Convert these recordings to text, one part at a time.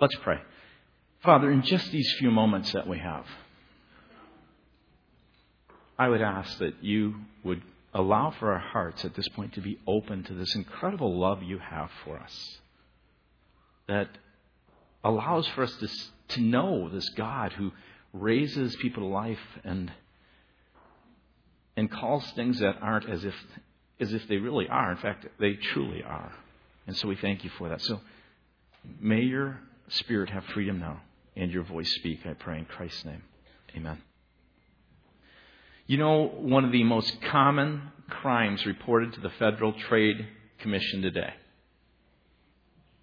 Let's pray. Father, in just these few moments that we have, I would ask that you would allow for our hearts at this point to be open to this incredible love you have for us. That allows for us to, to know this God who raises people to life and, and calls things that aren't as if, as if they really are. In fact, they truly are. And so we thank you for that. So may your spirit have freedom now and your voice speak, I pray in Christ's name. Amen. You know, one of the most common crimes reported to the Federal Trade Commission today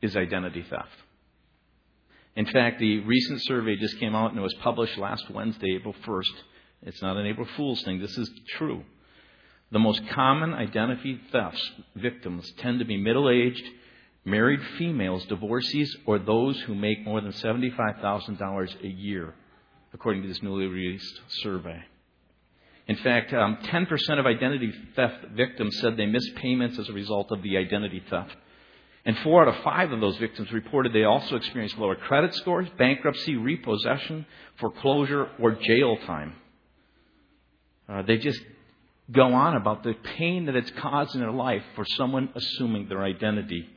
is identity theft. In fact, the recent survey just came out and it was published last Wednesday, April 1st. It's not an April Fool's thing, this is true. The most common identity thefts victims tend to be middle aged, married females, divorcees, or those who make more than $75,000 a year, according to this newly released survey. In fact, um, 10% of identity theft victims said they missed payments as a result of the identity theft. And four out of five of those victims reported they also experienced lower credit scores, bankruptcy, repossession, foreclosure, or jail time. Uh, they just go on about the pain that it's caused in their life for someone assuming their identity.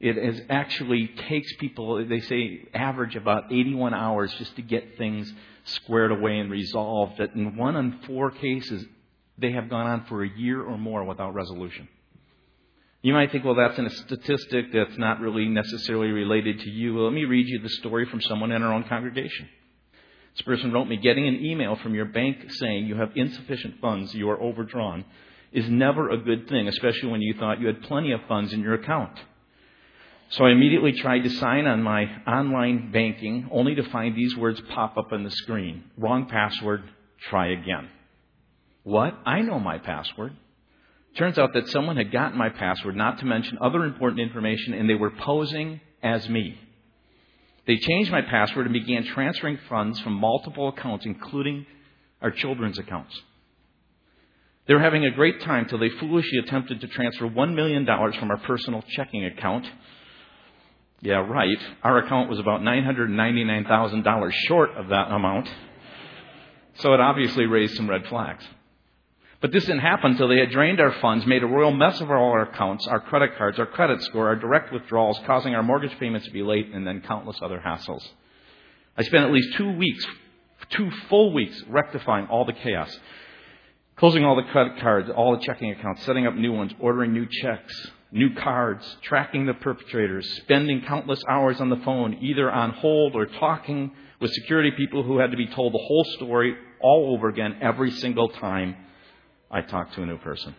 It is actually takes people, they say, average about 81 hours just to get things squared away and resolved. That in one in four cases, they have gone on for a year or more without resolution. You might think, well, that's a statistic that's not really necessarily related to you. Well, let me read you the story from someone in our own congregation. This person wrote me, getting an email from your bank saying you have insufficient funds, you are overdrawn, is never a good thing, especially when you thought you had plenty of funds in your account. So I immediately tried to sign on my online banking, only to find these words pop up on the screen. Wrong password, try again. What? I know my password. Turns out that someone had gotten my password, not to mention other important information, and they were posing as me. They changed my password and began transferring funds from multiple accounts, including our children's accounts. They were having a great time till they foolishly attempted to transfer $1 million from our personal checking account yeah, right. Our account was about $999,000 short of that amount. So it obviously raised some red flags. But this didn't happen until they had drained our funds, made a royal mess of all our accounts, our credit cards, our credit score, our direct withdrawals, causing our mortgage payments to be late, and then countless other hassles. I spent at least two weeks, two full weeks, rectifying all the chaos. Closing all the credit cards, all the checking accounts, setting up new ones, ordering new checks, new cards, tracking the perpetrators, spending countless hours on the phone, either on hold or talking with security people who had to be told the whole story all over again every single time I talked to a new person.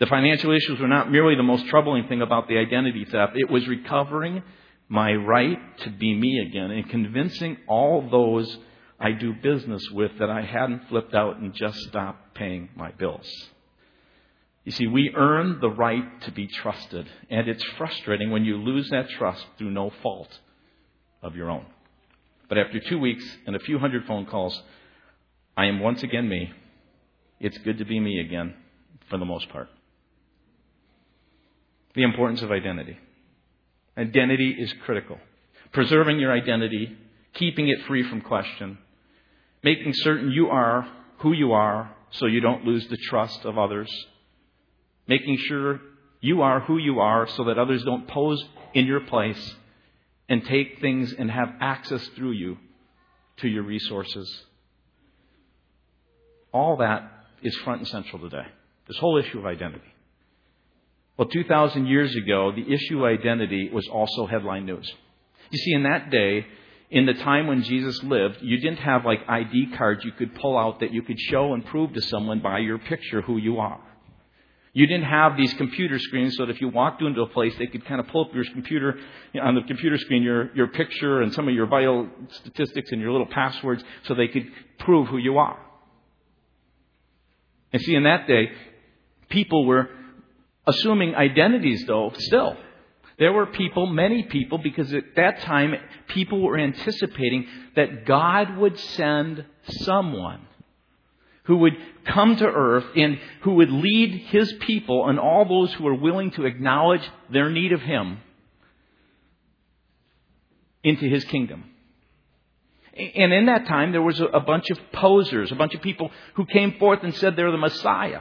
The financial issues were not merely the most troubling thing about the identity theft, it was recovering my right to be me again and convincing all those I do business with that I hadn't flipped out and just stopped paying my bills. You see, we earn the right to be trusted, and it's frustrating when you lose that trust through no fault of your own. But after two weeks and a few hundred phone calls, I am once again me. It's good to be me again, for the most part. The importance of identity. Identity is critical. Preserving your identity, keeping it free from question, making certain you are who you are so you don't lose the trust of others making sure you are who you are so that others don't pose in your place and take things and have access through you to your resources. All that is front and central today. This whole issue of identity. Well, 2,000 years ago, the issue of identity was also headline news. You see, in that day, in the time when Jesus lived, you didn't have like ID cards you could pull out that you could show and prove to someone by your picture who you are. You didn't have these computer screens so that if you walked into a place, they could kind of pull up your computer, you know, on the computer screen, your, your picture and some of your vital statistics and your little passwords so they could prove who you are. And see, in that day, people were assuming identities though, still. There were people, many people, because at that time, people were anticipating that God would send someone who would come to earth and who would lead his people and all those who are willing to acknowledge their need of him into his kingdom. And in that time, there was a bunch of posers, a bunch of people who came forth and said they're the Messiah.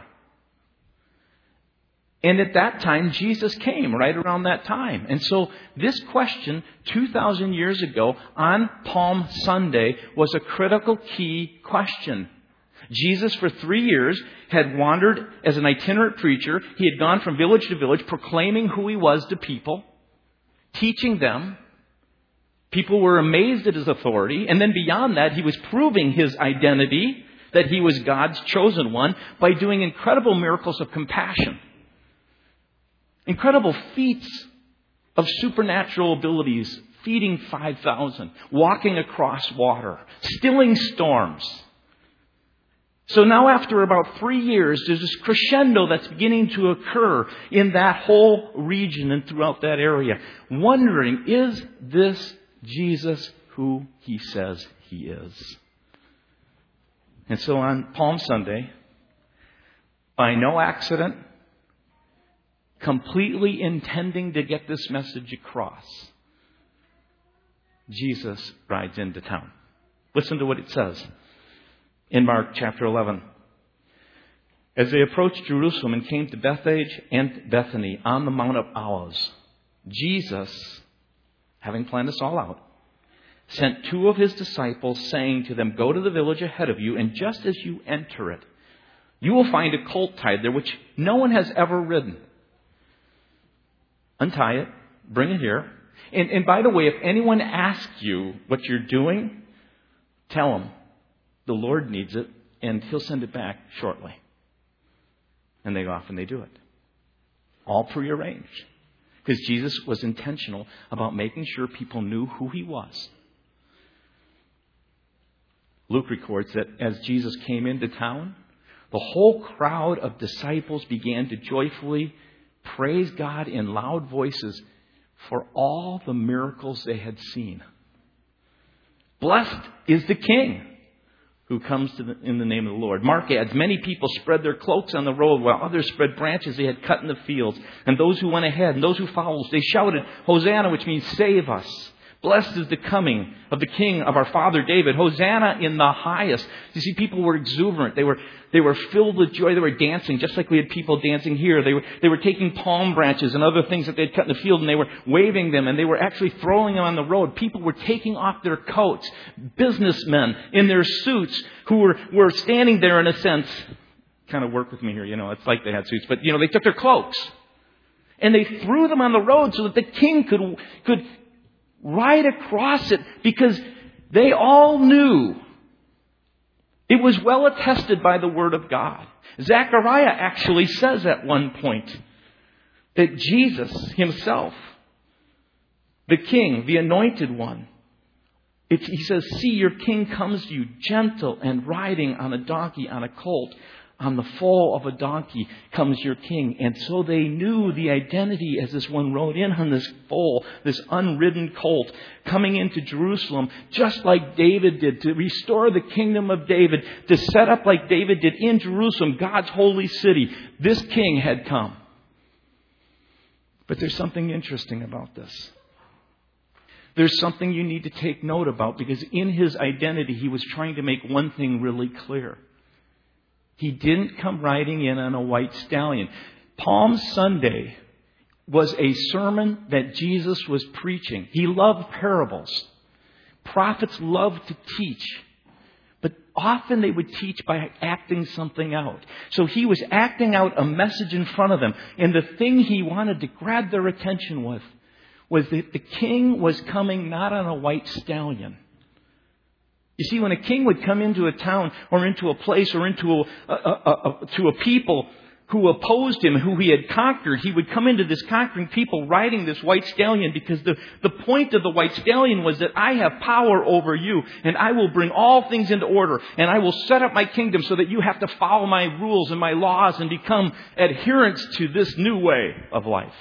And at that time, Jesus came right around that time. And so this question, 2,000 years ago, on Palm Sunday, was a critical key question. Jesus, for three years, had wandered as an itinerant preacher. He had gone from village to village, proclaiming who he was to people, teaching them, People were amazed at his authority. And then beyond that, he was proving his identity, that he was God's chosen one, by doing incredible miracles of compassion. Incredible feats of supernatural abilities, feeding 5,000, walking across water, stilling storms. So now, after about three years, there's this crescendo that's beginning to occur in that whole region and throughout that area. Wondering, is this Jesus who he says he is. And so on Palm Sunday, by no accident, completely intending to get this message across, Jesus rides into town. Listen to what it says in Mark chapter 11. As they approached Jerusalem and came to Bethphage and Bethany on the Mount of Olives, Jesus having planned this all out, sent two of his disciples, saying to them, Go to the village ahead of you, and just as you enter it, you will find a colt tied there which no one has ever ridden. Untie it, bring it here. And, and by the way, if anyone asks you what you're doing, tell them the Lord needs it, and he'll send it back shortly. And they go off and they do it. All prearranged. Because Jesus was intentional about making sure people knew who he was. Luke records that as Jesus came into town, the whole crowd of disciples began to joyfully praise God in loud voices for all the miracles they had seen. Blessed is the King who comes the, in the name of the Lord. Mark adds, many people spread their cloaks on the road while others spread branches they had cut in the fields. And those who went ahead and those who followed, they shouted, Hosanna, which means save us. Blessed is the coming of the King of our father David. Hosanna in the highest. You see, people were exuberant. They were, they were filled with joy. They were dancing, just like we had people dancing here. They were, they were taking palm branches and other things that they had cut in the field and they were waving them and they were actually throwing them on the road. People were taking off their coats. Businessmen in their suits who were, were standing there in a sense. Kind of work with me here, you know, it's like they had suits, but you know, they took their cloaks and they threw them on the road so that the king could, could, right across it because they all knew it was well attested by the Word of God. Zechariah actually says at one point that Jesus himself, the king, the anointed one, he says, See, your king comes to you gentle and riding on a donkey, on a colt, on the foal of a donkey comes your king. And so they knew the identity as this one rode in on this foal, this unridden colt, coming into Jerusalem, just like David did, to restore the kingdom of David, to set up like David did in Jerusalem, God's holy city. This king had come. But there's something interesting about this. There's something you need to take note about because in his identity, he was trying to make one thing really clear. He didn't come riding in on a white stallion. Palm Sunday was a sermon that Jesus was preaching. He loved parables. Prophets loved to teach. But often they would teach by acting something out. So he was acting out a message in front of them. And the thing he wanted to grab their attention with was that the king was coming not on a white stallion. You see, when a king would come into a town or into a place or into a, a, a, to a people who opposed him, who he had conquered, he would come into this conquering people riding this white stallion because the, the point of the white stallion was that I have power over you and I will bring all things into order and I will set up my kingdom so that you have to follow my rules and my laws and become adherents to this new way of life.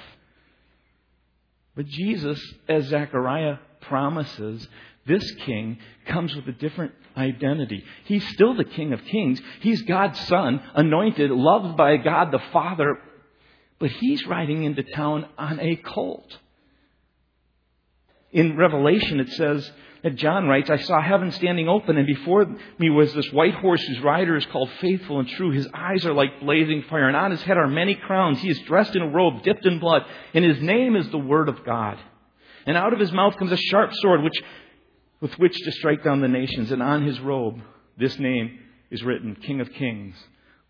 But Jesus, as Zechariah promises, this king comes with a different identity. He's still the King of Kings. He's God's Son, anointed, loved by God the Father, but he's riding into town on a colt. in Revelation it says that John writes, I saw heaven standing open, and before me was this white horse whose rider is called Faithful and True. His eyes are like blazing fire, and on his head are many crowns. He is dressed in a robe dipped in blood, and his name is the Word of God. And out of his mouth comes a sharp sword which, with which to strike down the nations, and on his robe this name is written, King of Kings,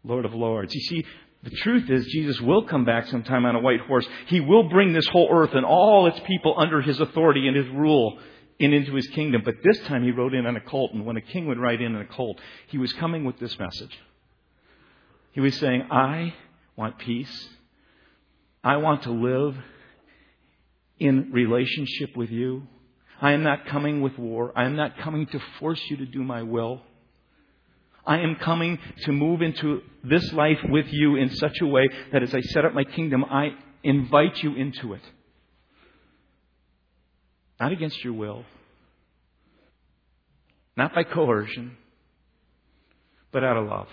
Lord of Lords. You see, the truth is, Jesus will come back sometime on a white horse. He will bring this whole earth and all its people under his authority and his rule and into his kingdom. But this time he rode in on a colt, and when a king would ride in on a colt, he was coming with this message. He was saying, I want peace. I want to live in relationship with you. I am not coming with war. I am not coming to force you to do my will. I am coming to move into this life with you in such a way that as I set up my kingdom, I invite you into it. Not against your will, not by coercion, but out of love.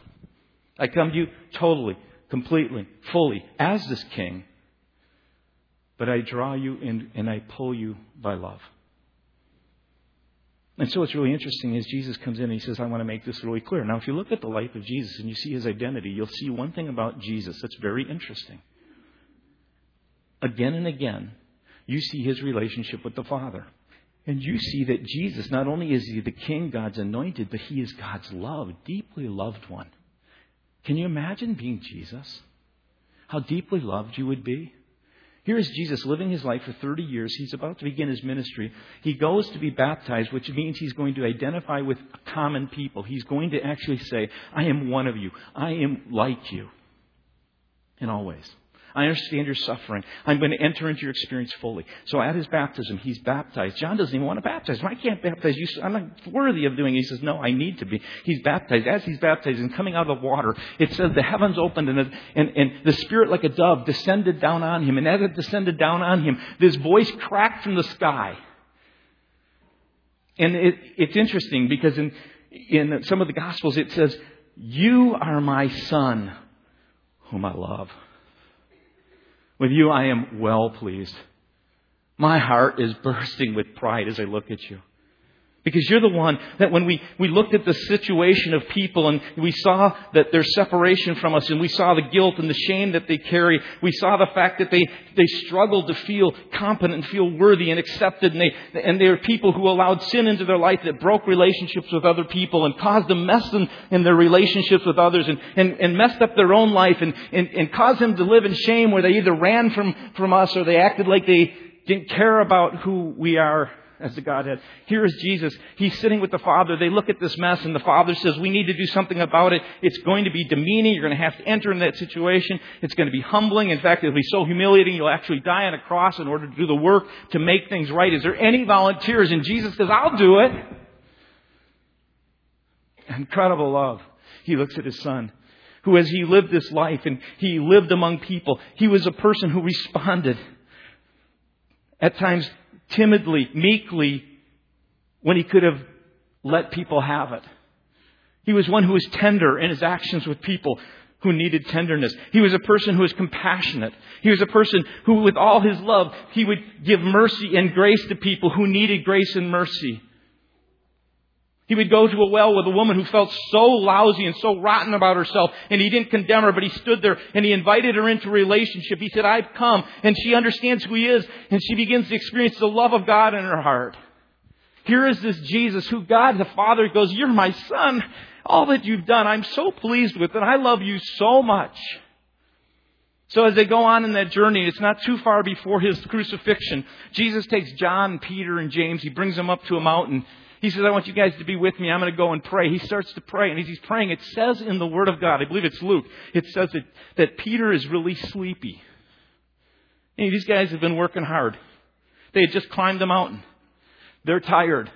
I come to you totally, completely, fully, as this king, but I draw you in and I pull you by love. And so what's really interesting is Jesus comes in and he says, I want to make this really clear. Now, if you look at the life of Jesus and you see his identity, you'll see one thing about Jesus that's very interesting. Again and again, you see his relationship with the Father. And you see that Jesus, not only is he the King, God's anointed, but he is God's loved, deeply loved one. Can you imagine being Jesus? How deeply loved you would be? Here is Jesus living his life for 30 years. He's about to begin his ministry. He goes to be baptized, which means he's going to identify with common people. He's going to actually say, I am one of you. I am like you in all ways. I understand your suffering. I'm going to enter into your experience fully. So at his baptism, he's baptized. John doesn't even want to baptize him. I can't baptize you. I'm not worthy of doing it. He says, No, I need to be. He's baptized. As he's baptized and coming out of the water, it says the heavens opened and, and, and the Spirit, like a dove, descended down on him. And as it descended down on him, this voice cracked from the sky. And it, it's interesting because in, in some of the Gospels it says, You are my Son, whom I love. With you, I am well pleased. My heart is bursting with pride as I look at you. Because you're the one that when we, we looked at the situation of people and we saw that their separation from us and we saw the guilt and the shame that they carry, we saw the fact that they, they struggled to feel competent and feel worthy and accepted and they, and they were people who allowed sin into their life that broke relationships with other people and caused them mess in, in their relationships with others and, and, and messed up their own life and, and, and caused them to live in shame where they either ran from, from us or they acted like they didn't care about who we are as the Godhead. Here is Jesus. He's sitting with the Father. They look at this mess and the Father says, we need to do something about it. It's going to be demeaning. You're going to have to enter in that situation. It's going to be humbling. In fact, it'll be so humiliating you'll actually die on a cross in order to do the work to make things right. Is there any volunteers? And Jesus says, I'll do it. Incredible love. He looks at his son who as he lived this life and he lived among people, he was a person who responded at times timidly, meekly, when he could have let people have it. He was one who was tender in his actions with people who needed tenderness. He was a person who was compassionate. He was a person who, with all his love, he would give mercy and grace to people who needed grace and mercy. He would go to a well with a woman who felt so lousy and so rotten about herself, and he didn't condemn her, but he stood there and he invited her into a relationship. He said, I've come, and she understands who he is, and she begins to experience the love of God in her heart. Here is this Jesus who God the Father goes, You're my son. All that you've done, I'm so pleased with, and I love you so much. So as they go on in that journey, it's not too far before his crucifixion. Jesus takes John, Peter, and James. He brings them up to a mountain. He says, I want you guys to be with me. I'm going to go and pray. He starts to pray, and as he's praying, it says in the Word of God, I believe it's Luke, it says that, that Peter is really sleepy. These guys have been working hard. They had just climbed the mountain. They're tired.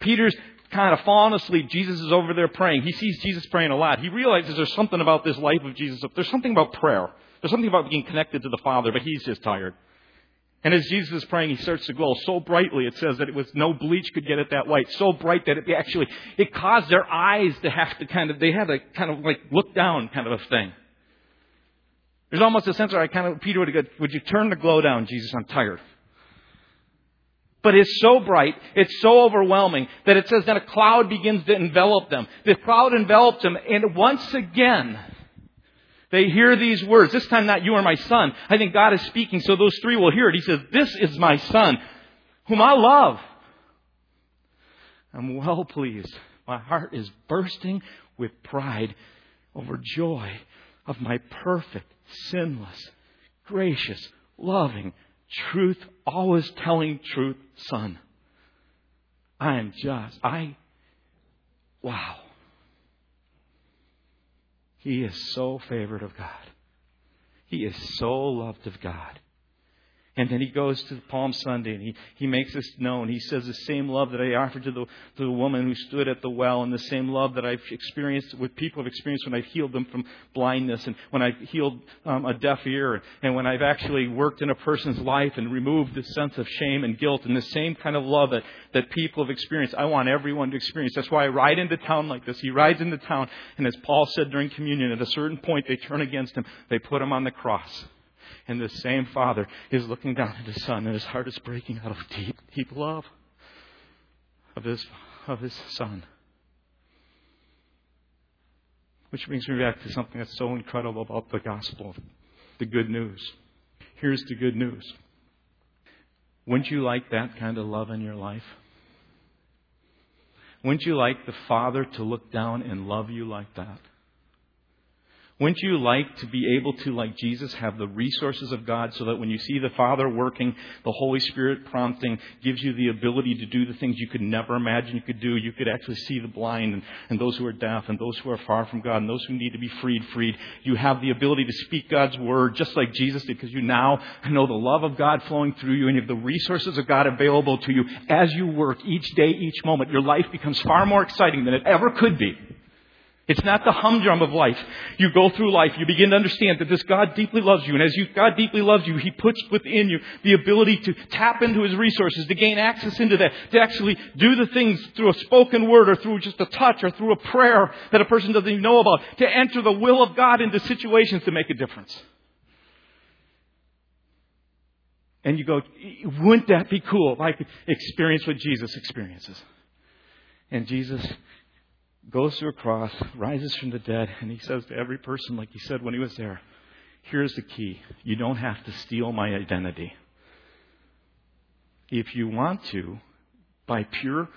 Peter's kind of fallen asleep. Jesus is over there praying. He sees Jesus praying a lot. He realizes there's something about this life of Jesus. There's something about prayer. There's something about being connected to the Father, but he's just tired. And as Jesus is praying, he starts to glow so brightly. It says that it was no bleach could get it that white. So bright that it actually, it caused their eyes to have to kind of, they had to kind of like look down kind of a thing. There's almost a sense where I kind of, Peter would have go, would you turn the glow down, Jesus? I'm tired. But it's so bright, it's so overwhelming that it says that a cloud begins to envelop them. The cloud envelops them, and once again, they hear these words. This time not you are my son. I think God is speaking so those three will hear it. He says, This is my son, whom I love. I'm well pleased. My heart is bursting with pride over joy of my perfect, sinless, gracious, loving, truth, always telling truth son. I am just, I, wow. He is so favored of God. He is so loved of God. And then he goes to Palm Sunday and he, he makes this known. He says, The same love that I offered to the, to the woman who stood at the well, and the same love that I've experienced, what people have experienced when I've healed them from blindness, and when I've healed um, a deaf ear, and when I've actually worked in a person's life and removed the sense of shame and guilt, and the same kind of love that, that people have experienced, I want everyone to experience. That's why I ride into town like this. He rides into town, and as Paul said during communion, at a certain point they turn against him, they put him on the cross. And the same Father is looking down at His Son, and His heart is breaking out of deep, deep love of His, of His Son. Which brings me back to something that's so incredible about the gospel the good news. Here's the good news. Wouldn't you like that kind of love in your life? Wouldn't you like the Father to look down and love you like that? Wouldn't you like to be able to, like Jesus, have the resources of God so that when you see the Father working, the Holy Spirit prompting gives you the ability to do the things you could never imagine you could do? You could actually see the blind and, and those who are deaf and those who are far from God and those who need to be freed, freed. You have the ability to speak God's word just like Jesus did because you now know the love of God flowing through you and you have the resources of God available to you as you work each day, each moment. Your life becomes far more exciting than it ever could be. It's not the humdrum of life. You go through life, you begin to understand that this God deeply loves you, and as you, God deeply loves you, He puts within you the ability to tap into His resources, to gain access into that, to actually do the things through a spoken word or through just a touch or through a prayer that a person doesn't even know about, to enter the will of God into situations to make a difference. And you go, wouldn't that be cool if I could experience what Jesus experiences? And Jesus goes to a cross, rises from the dead, and he says to every person, like he said when he was there, here's the key. You don't have to steal my identity. If you want to, by pure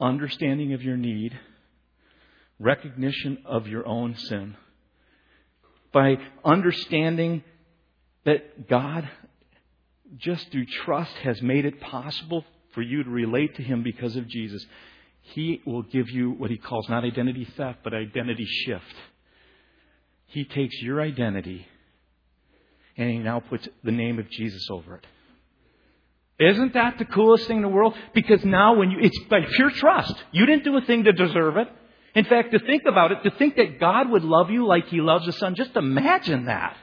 understanding of your need, recognition of your own sin, by understanding that God, just through trust, has made it possible for you to relate to Him because of Jesus. He will give you what he calls not identity theft, but identity shift. He takes your identity and he now puts the name of Jesus over it. Isn't that the coolest thing in the world? Because now when you, it's by pure trust. You didn't do a thing to deserve it. In fact, to think about it, to think that God would love you like He loves the Son, just imagine that.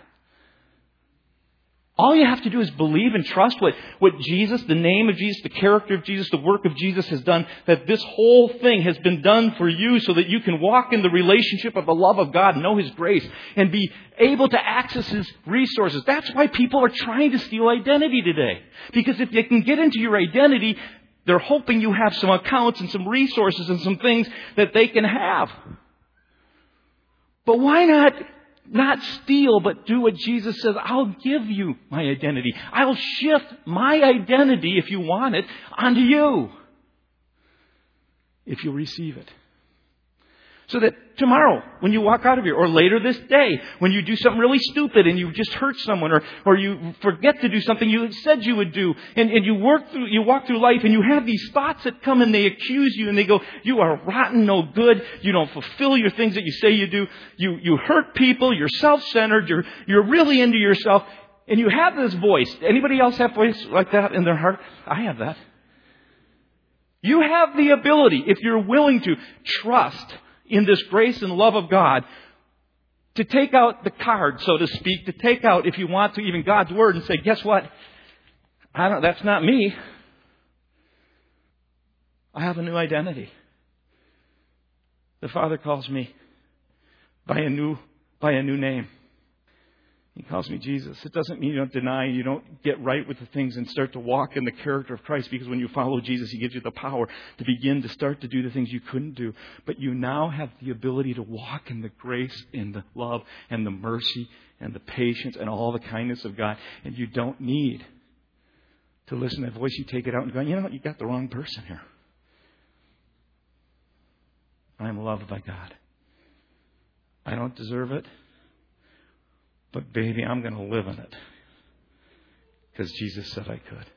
All you have to do is believe and trust what, what Jesus, the name of Jesus, the character of Jesus, the work of Jesus has done, that this whole thing has been done for you so that you can walk in the relationship of the love of God, know His grace, and be able to access His resources. That's why people are trying to steal identity today. Because if they can get into your identity, they're hoping you have some accounts and some resources and some things that they can have. But why not not steal, but do what Jesus says. I'll give you my identity. I'll shift my identity, if you want it, onto you. If you receive it. So that tomorrow, when you walk out of here, or later this day, when you do something really stupid and you just hurt someone, or, or you forget to do something you said you would do, and, and you work through, you walk through life and you have these thoughts that come and they accuse you and they go, you are rotten, no good, you don't fulfill your things that you say you do, you, you hurt people, you're self-centered, you're, you're really into yourself, and you have this voice. Anybody else have voice like that in their heart? I have that. You have the ability, if you're willing to, trust in this grace and love of God to take out the card, so to speak, to take out, if you want to, even God's word and say, guess what? I don't, that's not me. I have a new identity. The Father calls me by a new, by a new name. He calls me Jesus. It doesn't mean you don't deny you don't get right with the things and start to walk in the character of Christ because when you follow Jesus, He gives you the power to begin to start to do the things you couldn't do. But you now have the ability to walk in the grace and the love and the mercy and the patience and all the kindness of God. And you don't need to listen to that voice. You take it out and go, you know what? You got the wrong person here. I am loved by God. I don't deserve it. But, baby, I'm going to live in it. Because Jesus said I could.